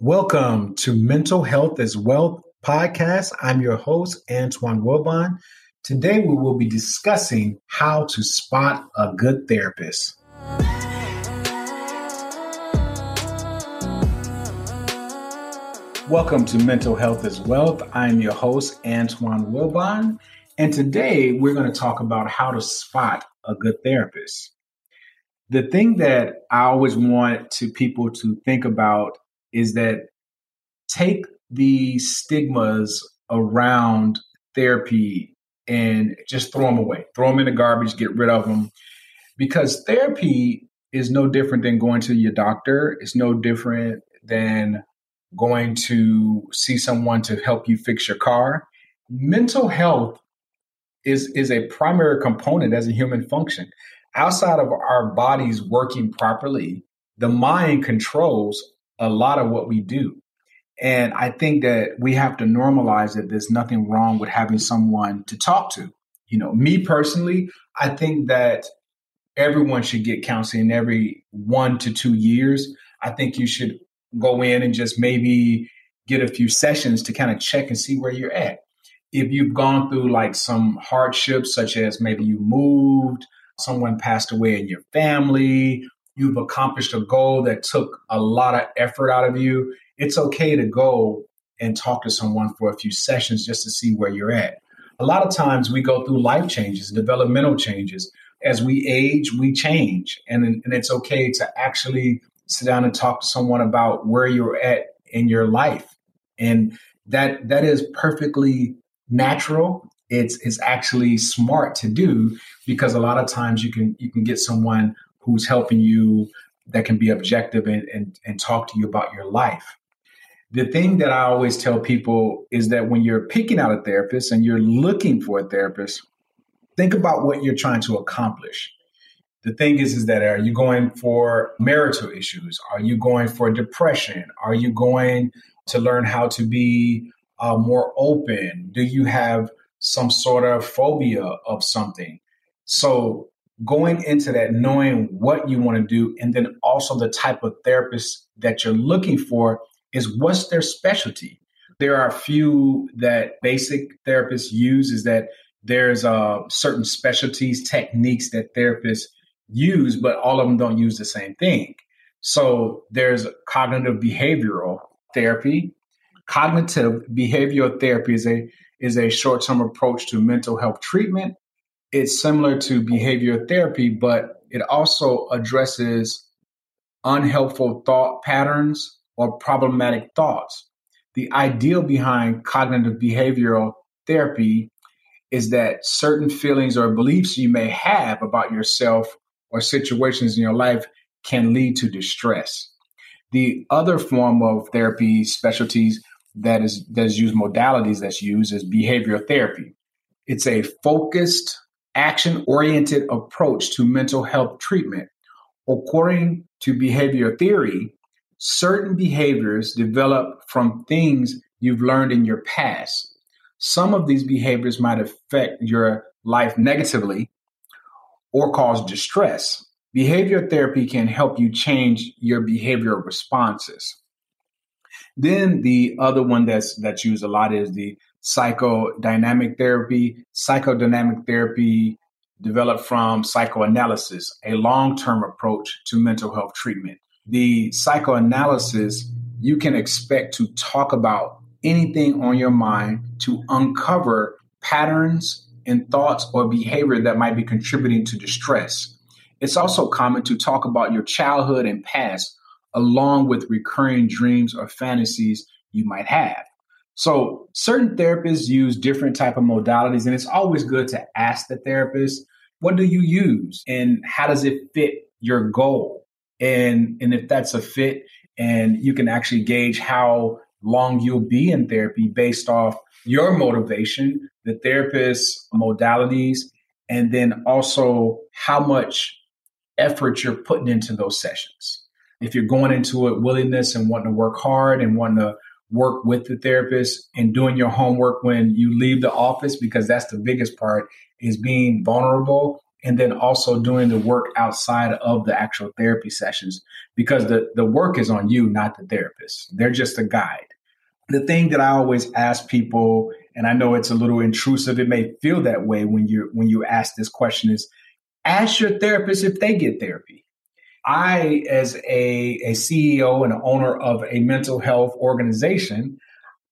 Welcome to Mental Health is Wealth podcast. I'm your host, Antoine Wilbon. Today we will be discussing how to spot a good therapist. Welcome to Mental Health is Wealth. I'm your host, Antoine Wilbon. And today we're going to talk about how to spot a good therapist. The thing that I always want to people to think about is that take the stigmas around therapy and just throw them away, throw them in the garbage, get rid of them. Because therapy is no different than going to your doctor, it's no different than going to see someone to help you fix your car. Mental health is, is a primary component as a human function. Outside of our bodies working properly, the mind controls a lot of what we do. And I think that we have to normalize that there's nothing wrong with having someone to talk to. You know, me personally, I think that everyone should get counseling every one to two years. I think you should go in and just maybe get a few sessions to kind of check and see where you're at. If you've gone through like some hardships, such as maybe you moved, someone passed away in your family, you've accomplished a goal that took a lot of effort out of you, it's okay to go and talk to someone for a few sessions just to see where you're at. A lot of times we go through life changes, developmental changes. As we age, we change. And, and it's okay to actually sit down and talk to someone about where you're at in your life. And that that is perfectly natural. It's it's actually smart to do because a lot of times you can you can get someone who's helping you that can be objective and, and, and talk to you about your life. The thing that I always tell people is that when you're picking out a therapist and you're looking for a therapist, think about what you're trying to accomplish. The thing is, is that are you going for marital issues? Are you going for depression? Are you going to learn how to be uh, more open? Do you have some sort of phobia of something? So going into that knowing what you want to do and then also the type of therapist that you're looking for is what's their specialty. There are a few that basic therapists use is that there's uh, certain specialties techniques that therapists use but all of them don't use the same thing. So there's cognitive behavioral therapy. Cognitive behavioral therapy is a is a short-term approach to mental health treatment it's similar to behavior therapy, but it also addresses unhelpful thought patterns or problematic thoughts. The ideal behind cognitive behavioral therapy is that certain feelings or beliefs you may have about yourself or situations in your life can lead to distress. The other form of therapy specialties that is that is used modalities that's used is behavioral therapy. It's a focused action oriented approach to mental health treatment. According to behavior theory, certain behaviors develop from things you've learned in your past. Some of these behaviors might affect your life negatively or cause distress. Behavior therapy can help you change your behavioral responses. Then the other one that's that's used a lot is the psychodynamic therapy. Psychodynamic therapy developed from psychoanalysis, a long term approach to mental health treatment. The psychoanalysis, you can expect to talk about anything on your mind to uncover patterns and thoughts or behavior that might be contributing to distress. It's also common to talk about your childhood and past, along with recurring dreams or fantasies you might have. So certain therapists use different type of modalities and it's always good to ask the therapist, what do you use and how does it fit your goal? And and if that's a fit and you can actually gauge how long you'll be in therapy based off your motivation, the therapist's modalities, and then also how much effort you're putting into those sessions. If you're going into it willingness and wanting to work hard and wanting to work with the therapist and doing your homework when you leave the office because that's the biggest part is being vulnerable and then also doing the work outside of the actual therapy sessions because the, the work is on you, not the therapist. They're just a guide. The thing that I always ask people, and I know it's a little intrusive, it may feel that way when you when you ask this question is ask your therapist if they get therapy. I, as a, a CEO and owner of a mental health organization,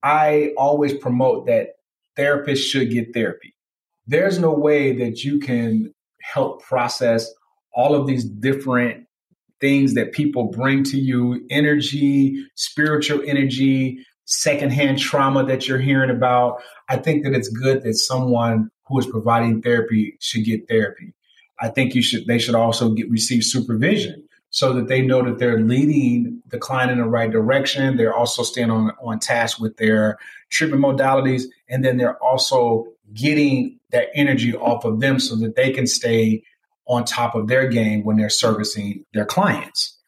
I always promote that therapists should get therapy. There's no way that you can help process all of these different things that people bring to you energy, spiritual energy, secondhand trauma that you're hearing about. I think that it's good that someone who is providing therapy should get therapy. I think you should they should also get receive supervision so that they know that they're leading the client in the right direction. They're also staying on, on task with their treatment modalities, and then they're also getting that energy off of them so that they can stay on top of their game when they're servicing their clients.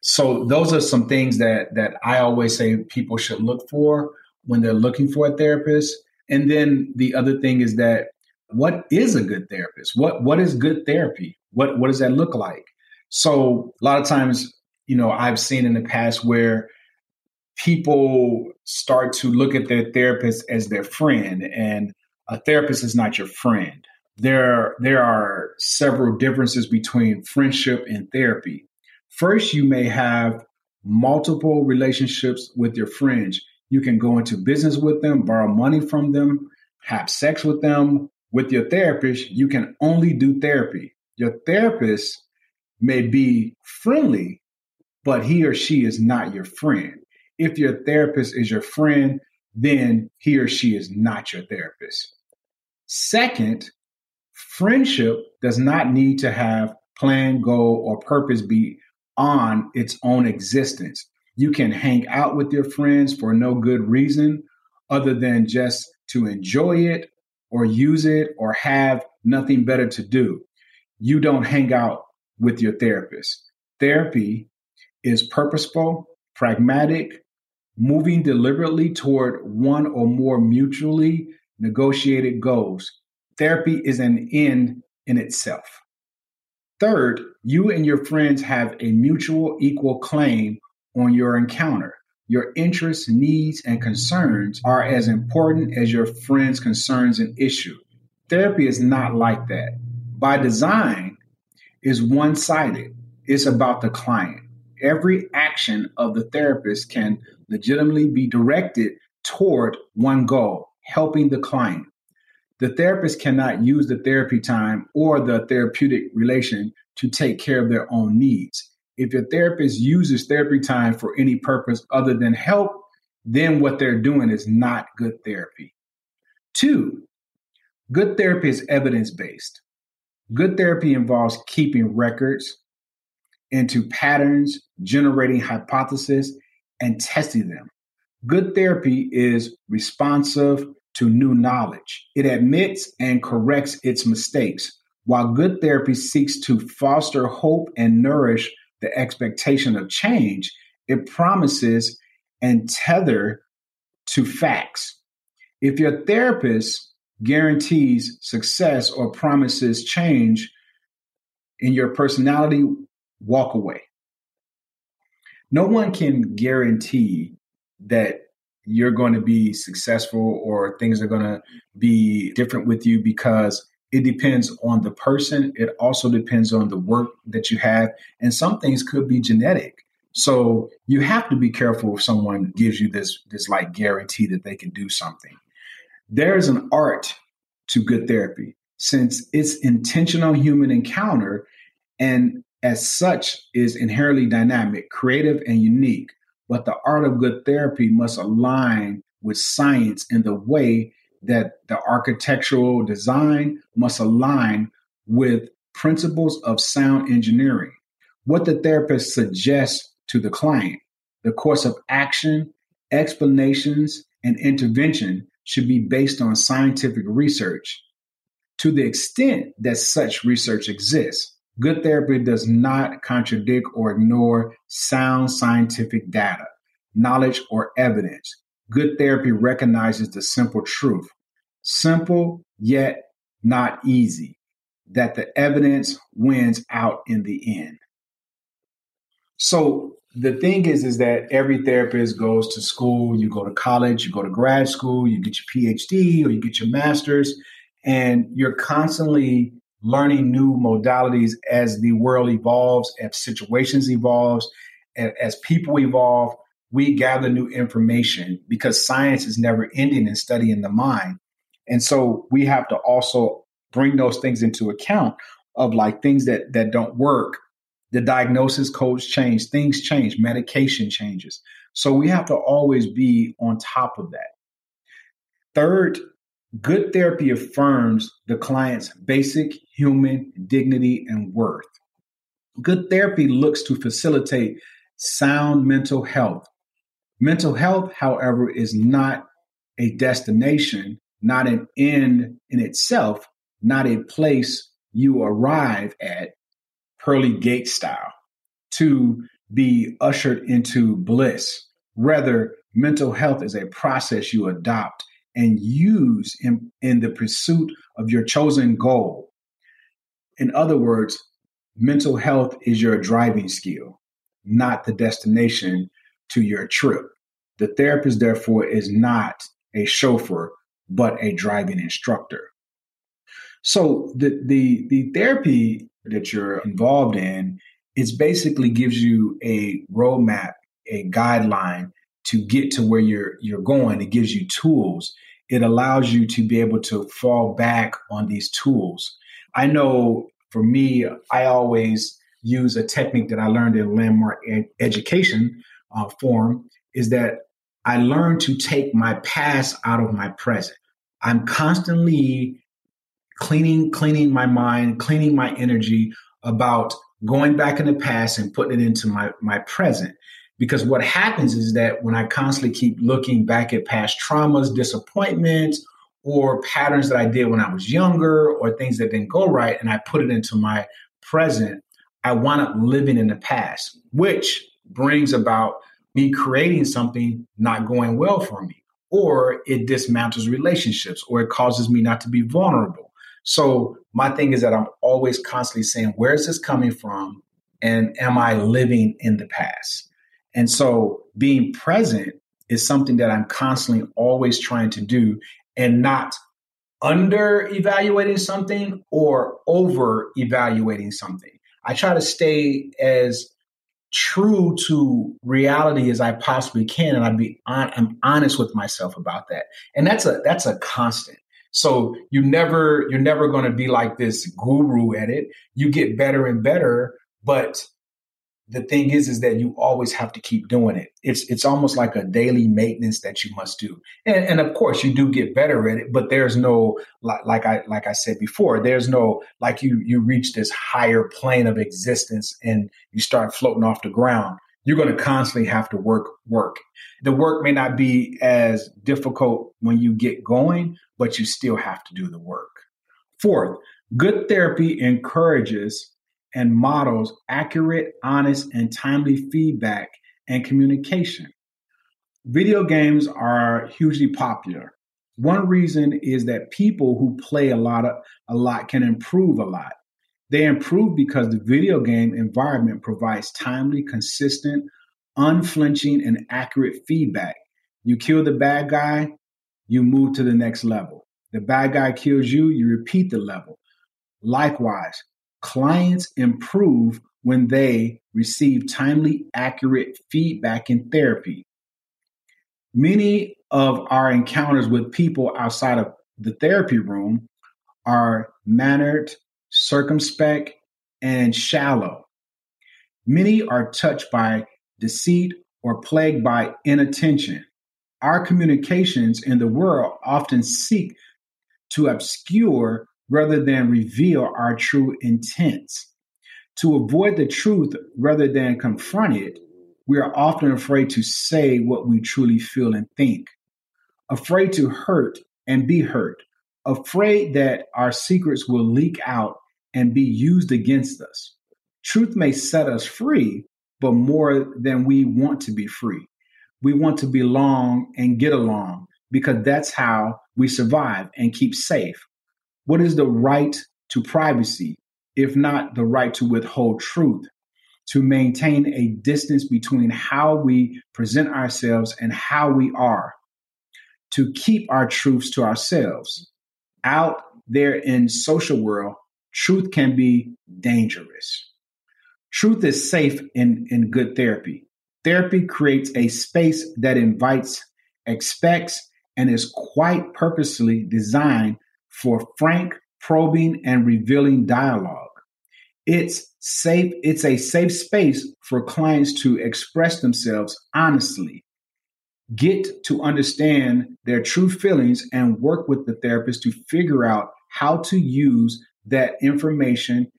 So those are some things that that I always say people should look for when they're looking for a therapist. And then the other thing is that what is a good therapist? What what is good therapy? What what does that look like? So a lot of times, you know, I've seen in the past where people start to look at their therapist as their friend and a therapist is not your friend. There, there are several differences between friendship and therapy. First, you may have multiple relationships with your friends. You can go into business with them, borrow money from them, have sex with them. With your therapist, you can only do therapy. Your therapist may be friendly, but he or she is not your friend. If your therapist is your friend, then he or she is not your therapist. Second, friendship does not need to have plan, goal, or purpose be on its own existence. You can hang out with your friends for no good reason other than just to enjoy it or use it or have nothing better to do. You don't hang out with your therapist. Therapy is purposeful, pragmatic, moving deliberately toward one or more mutually negotiated goals. Therapy is an end in itself. Third, you and your friends have a mutual equal claim on your encounter. Your interests, needs, and concerns are as important as your friend's concerns and issues. Therapy is not like that. By design, is one sided. It's about the client. Every action of the therapist can legitimately be directed toward one goal helping the client. The therapist cannot use the therapy time or the therapeutic relation to take care of their own needs. If your therapist uses therapy time for any purpose other than help, then what they're doing is not good therapy. Two, good therapy is evidence based. Good therapy involves keeping records into patterns, generating hypotheses, and testing them. Good therapy is responsive to new knowledge. It admits and corrects its mistakes, while good therapy seeks to foster hope and nourish the expectation of change. It promises and tether to facts. If your therapist guarantees success or promises change in your personality, walk away. No one can guarantee that you're going to be successful or things are going to be different with you because it depends on the person. It also depends on the work that you have. And some things could be genetic. So you have to be careful if someone gives you this, this like guarantee that they can do something. There's an art to good therapy since it's intentional human encounter and as such is inherently dynamic, creative, and unique. But the art of good therapy must align with science in the way that the architectural design must align with principles of sound engineering. What the therapist suggests to the client, the course of action, explanations, and intervention should be based on scientific research. To the extent that such research exists, good therapy does not contradict or ignore sound scientific data, knowledge, or evidence. Good therapy recognizes the simple truth. Simple, yet not easy. that the evidence wins out in the end. So the thing is, is that every therapist goes to school. You go to college, you go to grad school, you get your PhD or you get your master's, and you're constantly learning new modalities as the world evolves, as situations evolves, as people evolve. We gather new information because science is never ending in studying the mind. And so we have to also bring those things into account of like things that that don't work the diagnosis codes change, things change, medication changes. So we have to always be on top of that. Third, good therapy affirms the client's basic human dignity and worth. Good therapy looks to facilitate sound mental health. Mental health, however, is not a destination, not an end in itself, not a place you arrive at, pearly gate style to be ushered into bliss. Rather, mental health is a process you adopt and use in, in the pursuit of your chosen goal. In other words, mental health is your driving skill, not the destination to your trip. The therapist, therefore, is not a chauffeur, but a driving instructor. So the the the therapy that you're involved in, it basically gives you a roadmap, a guideline to get to where you're you're going. It gives you tools. It allows you to be able to fall back on these tools. I know for me, I always use a technique that I learned in landmark ed- education uh, form is that I learned to take my past out of my present. I'm constantly cleaning, cleaning my mind, cleaning my energy about going back in the past and putting it into my, my present. Because what happens is that when I constantly keep looking back at past traumas, disappointments, or patterns that I did when I was younger, or things that didn't go right, and I put it into my present, I wind up living in the past, which brings about me creating something not going well for me, or it dismantles relationships, or it causes me not to be vulnerable, so my thing is that I'm always constantly saying, where is this coming from? And am I living in the past? And so being present is something that I'm constantly always trying to do and not under evaluating something or over evaluating something. I try to stay as true to reality as I possibly can, and I be on, I'm honest with myself about that. And that's a that's a constant. So you never you're never going to be like this guru at it. You get better and better, but the thing is is that you always have to keep doing it. It's it's almost like a daily maintenance that you must do. And, and of course you do get better at it, but there's no like, like I like I said before, there's no like you you reach this higher plane of existence and you start floating off the ground you're going to constantly have to work work the work may not be as difficult when you get going but you still have to do the work fourth good therapy encourages and models accurate honest and timely feedback and communication video games are hugely popular one reason is that people who play a lot of, a lot can improve a lot they improve because the video game environment provides timely, consistent, unflinching, and accurate feedback. You kill the bad guy, you move to the next level. The bad guy kills you, you repeat the level. Likewise, clients improve when they receive timely, accurate feedback in therapy. Many of our encounters with people outside of the therapy room are mannered, circumspect, and shallow. Many are touched by deceit or plagued by inattention. Our communications in the world often seek to obscure rather than reveal our true intents. To avoid the truth rather than confront it, we are often afraid to say what we truly feel and think, afraid to hurt and be hurt, afraid that our secrets will leak out and be used against us. Truth may set us free, but more than we want to be free. We want to belong and get along because that's how we survive and keep safe. What is the right to privacy, if not the right to withhold truth, to maintain a distance between how we present ourselves and how we are, to keep our truths to ourselves. Out there in social world, truth can be dangerous. Truth is safe in, in good therapy. Therapy creates a space that invites, expects, and is quite purposely designed for frank, probing, and revealing dialogue. It's safe, it's a safe space for clients to express themselves honestly, get to understand their true feelings, and work with the therapist to figure out how to use that information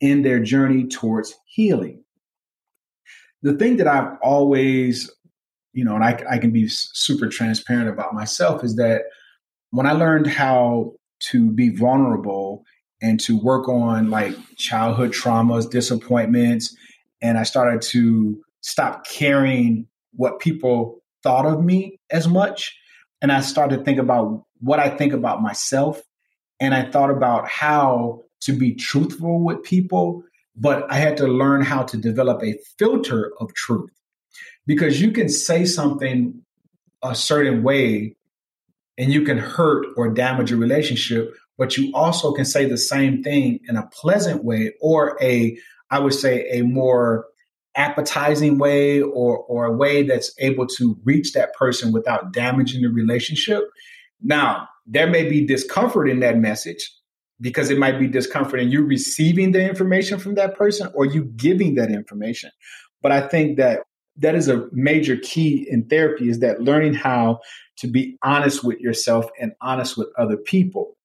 in their journey towards healing. The thing that I've always, you know, and I, I can be super transparent about myself is that when I learned how to be vulnerable and to work on like childhood traumas, disappointments, and I started to stop caring what people thought of me as much. And I started to think about what I think about myself. And I thought about how to be truthful with people, but I had to learn how to develop a filter of truth because you can say something a certain way and you can hurt or damage a relationship, but you also can say the same thing in a pleasant way or a, I would say, a more appetizing way or, or a way that's able to reach that person without damaging the relationship. Now, there may be discomfort in that message because it might be discomfort in you receiving the information from that person or you giving that information. But I think that that is a major key in therapy is that learning how to be honest with yourself and honest with other people.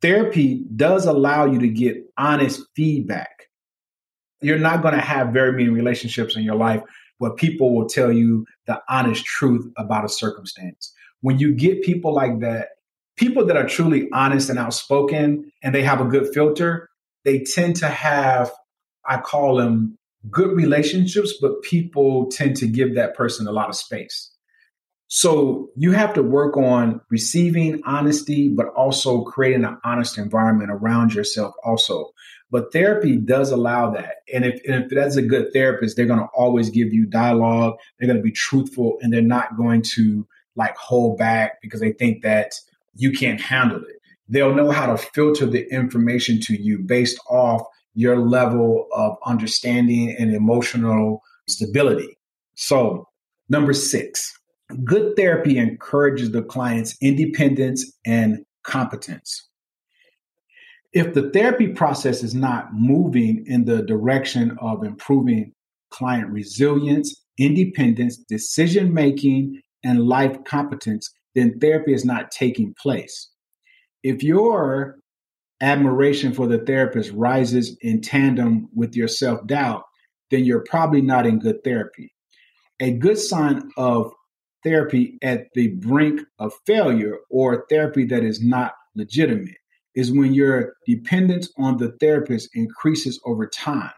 Therapy does allow you to get honest feedback. You're not going to have very many relationships in your life where people will tell you the honest truth about a circumstance. When you get people like that, people that are truly honest and outspoken and they have a good filter, they tend to have, I call them good relationships, but people tend to give that person a lot of space. So you have to work on receiving honesty, but also creating an honest environment around yourself also. But therapy does allow that. And if, and if that's a good therapist, they're going to always give you dialogue. They're going to be truthful and they're not going to like hold back because they think that you can't handle it. They'll know how to filter the information to you based off your level of understanding and emotional stability. So, number six, good therapy encourages the client's independence and competence. If the therapy process is not moving in the direction of improving client resilience, independence, decision making, and life competence, then therapy is not taking place. If your admiration for the therapist rises in tandem with your self doubt, then you're probably not in good therapy. A good sign of therapy at the brink of failure or therapy that is not legitimate is when your dependence on the therapist increases over time.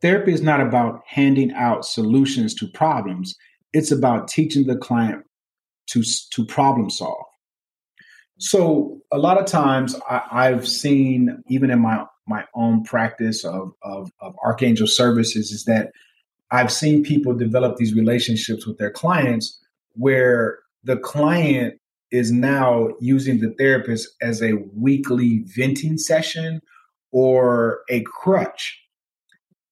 Therapy is not about handing out solutions to problems, it's about teaching the client to to problem solve. So a lot of times I, have seen even in my my own practice of, of of archangel services is that I've seen people develop these relationships with their clients where the client is now using the therapist as a weekly venting session or a crutch.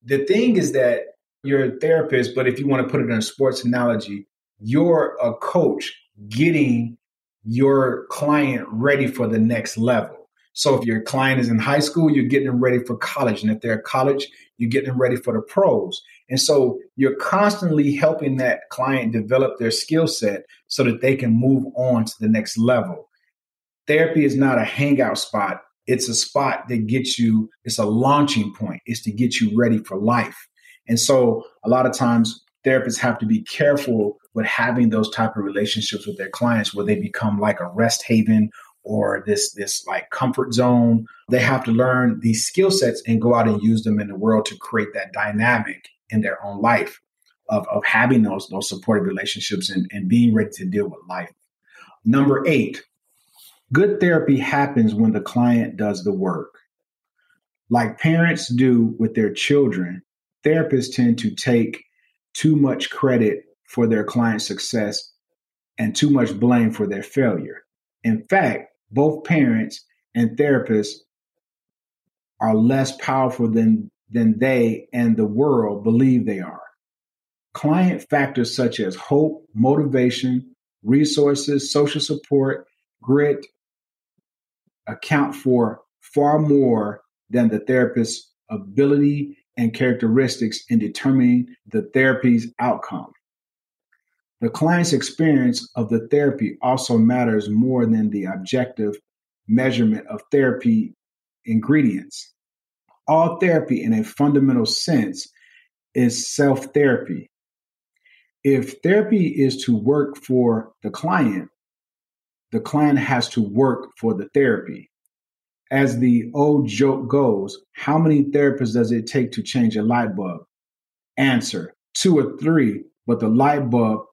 The thing is that you're a therapist, but if you want to put it in a sports analogy, you're a coach getting your client ready for the next level. So if your client is in high school, you're getting them ready for college. And if they're college, you're getting them ready for the pros. And so you're constantly helping that client develop their skill set so that they can move on to the next level. Therapy is not a hangout spot. It's a spot that gets you, it's a launching point. It's to get you ready for life. And so a lot of times therapists have to be careful with having those type of relationships with their clients where they become like a rest haven or this this like comfort zone they have to learn these skill sets and go out and use them in the world to create that dynamic in their own life of, of having those those supportive relationships and, and being ready to deal with life number eight good therapy happens when the client does the work Like parents do with their children, therapists tend to take too much credit for their client's success and too much blame for their failure. In fact, both parents and therapists are less powerful than, than they and the world believe they are. Client factors such as hope, motivation, resources, social support, grit account for far more than the therapist's ability and characteristics in determining the therapy's outcome. The client's experience of the therapy also matters more than the objective measurement of therapy ingredients. All therapy, in a fundamental sense, is self therapy. If therapy is to work for the client, the client has to work for the therapy. As the old joke goes, how many therapists does it take to change a light bulb? Answer two or three, but the light bulb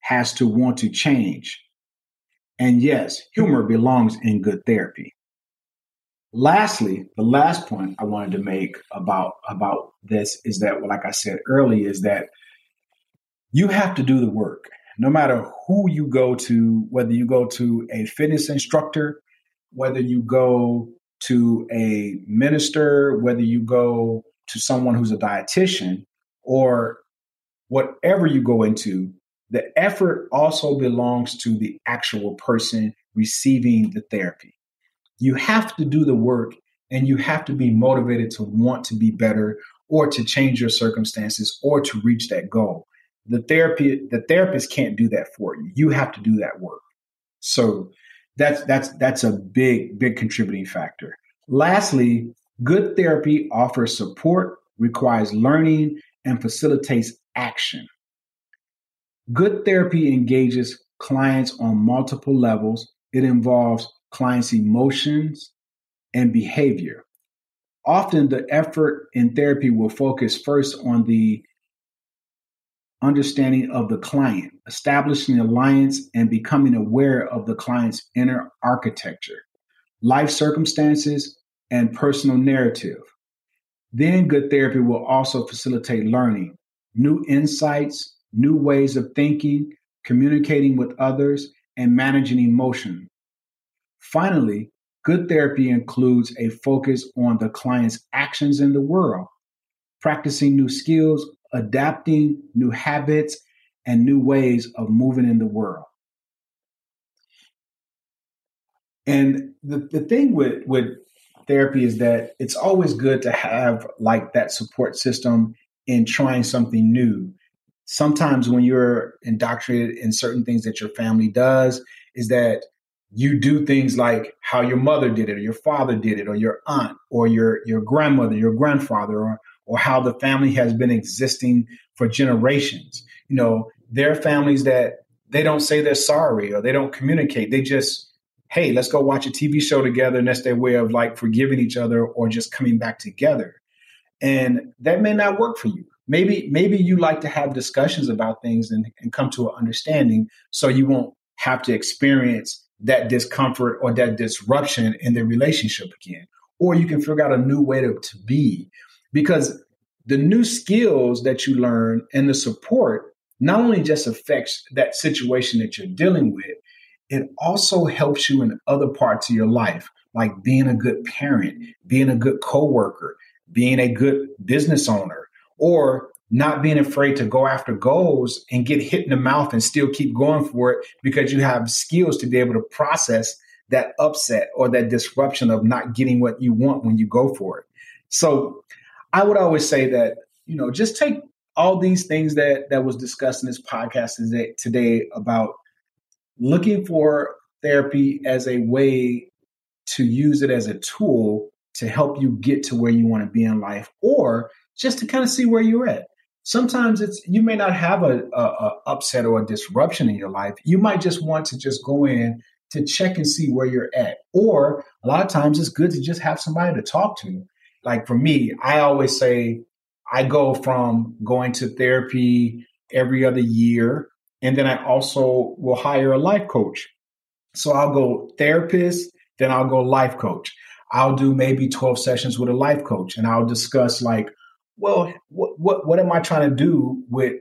has to want to change. And yes, humor belongs in good therapy. Lastly, the last point I wanted to make about about this is that, like I said earlier, is that you have to do the work. No matter who you go to, whether you go to a fitness instructor, whether you go to a minister, whether you go to someone who's a dietitian, or whatever you go into, the effort also belongs to the actual person receiving the therapy. You have to do the work and you have to be motivated to want to be better or to change your circumstances or to reach that goal. The therapy the therapist can't do that for you. You have to do that work. So that's that's that's a big big contributing factor. Lastly, good therapy offers support, requires learning and facilitates action. Good therapy engages clients on multiple levels. It involves clients' emotions and behavior. Often, the effort in therapy will focus first on the understanding of the client, establishing alliance, and becoming aware of the client's inner architecture, life circumstances, and personal narrative. Then, good therapy will also facilitate learning, new insights, new ways of thinking, communicating with others, and managing emotion. Finally, good therapy includes a focus on the client's actions in the world, practicing new skills, adapting new habits, and new ways of moving in the world. And the, the thing with, with therapy is that it's always good to have like that support system in trying something new sometimes when you're indoctrinated in certain things that your family does, is that you do things like how your mother did it, or your father did it, or your aunt, or your your grandmother, your grandfather, or or how the family has been existing for generations. You know, there are families that they don't say they're sorry or they don't communicate. They just, hey, let's go watch a TV show together, and that's their way of like forgiving each other or just coming back together. And that may not work for you maybe maybe you like to have discussions about things and, and come to an understanding so you won't have to experience that discomfort or that disruption in the relationship again. Or you can figure out a new way to, to be. Because the new skills that you learn and the support not only just affects that situation that you're dealing with it also helps you in other parts of your life like being a good parent being a good coworker being a good business owner or not being afraid to go after goals and get hit in the mouth and still keep going for it because you have skills to be able to process that upset or that disruption of not getting what you want when you go for it. So I would always say that, you know, just take all these things that that was discussed in this podcast today, about looking for therapy as a way to use it as a tool to help you get to where you want to be in life or just to kind of see where you're at. Sometimes it's you may not have a, a, a upset or a disruption in your life. You might just want to just go in to check and see where you're at. Or a lot of times it's good to just have somebody to talk to. Like for me, I always say I go from going to therapy every other year, and then I also will hire a life coach. So I'll go therapist, then I'll go life coach. I'll do maybe 12 sessions with a life coach and I'll discuss like, well, what, what, what am I trying to do with,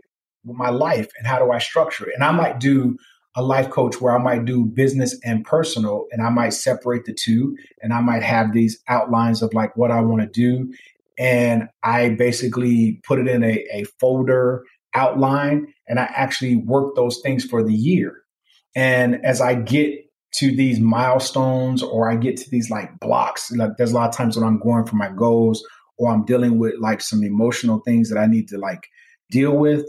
with my life and how do I structure it? And I might do a life coach where I might do business and personal and I might separate the two and I might have these outlines of like what I want to do. And I basically put it in a, a folder outline and I actually work those things for the year. And as I get to these milestones or I get to these like blocks. Like there's a lot of times when I'm going for my goals or I'm dealing with like some emotional things that I need to like deal with,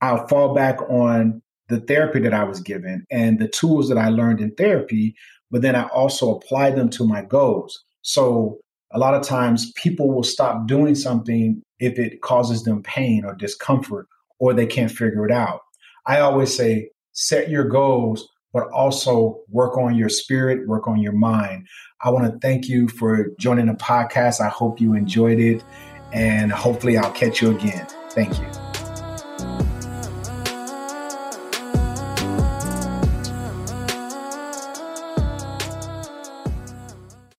I'll fall back on the therapy that I was given and the tools that I learned in therapy, but then I also apply them to my goals. So a lot of times people will stop doing something if it causes them pain or discomfort or they can't figure it out. I always say set your goals but also work on your spirit, work on your mind. I want to thank you for joining the podcast. I hope you enjoyed it, and hopefully, I'll catch you again. Thank you.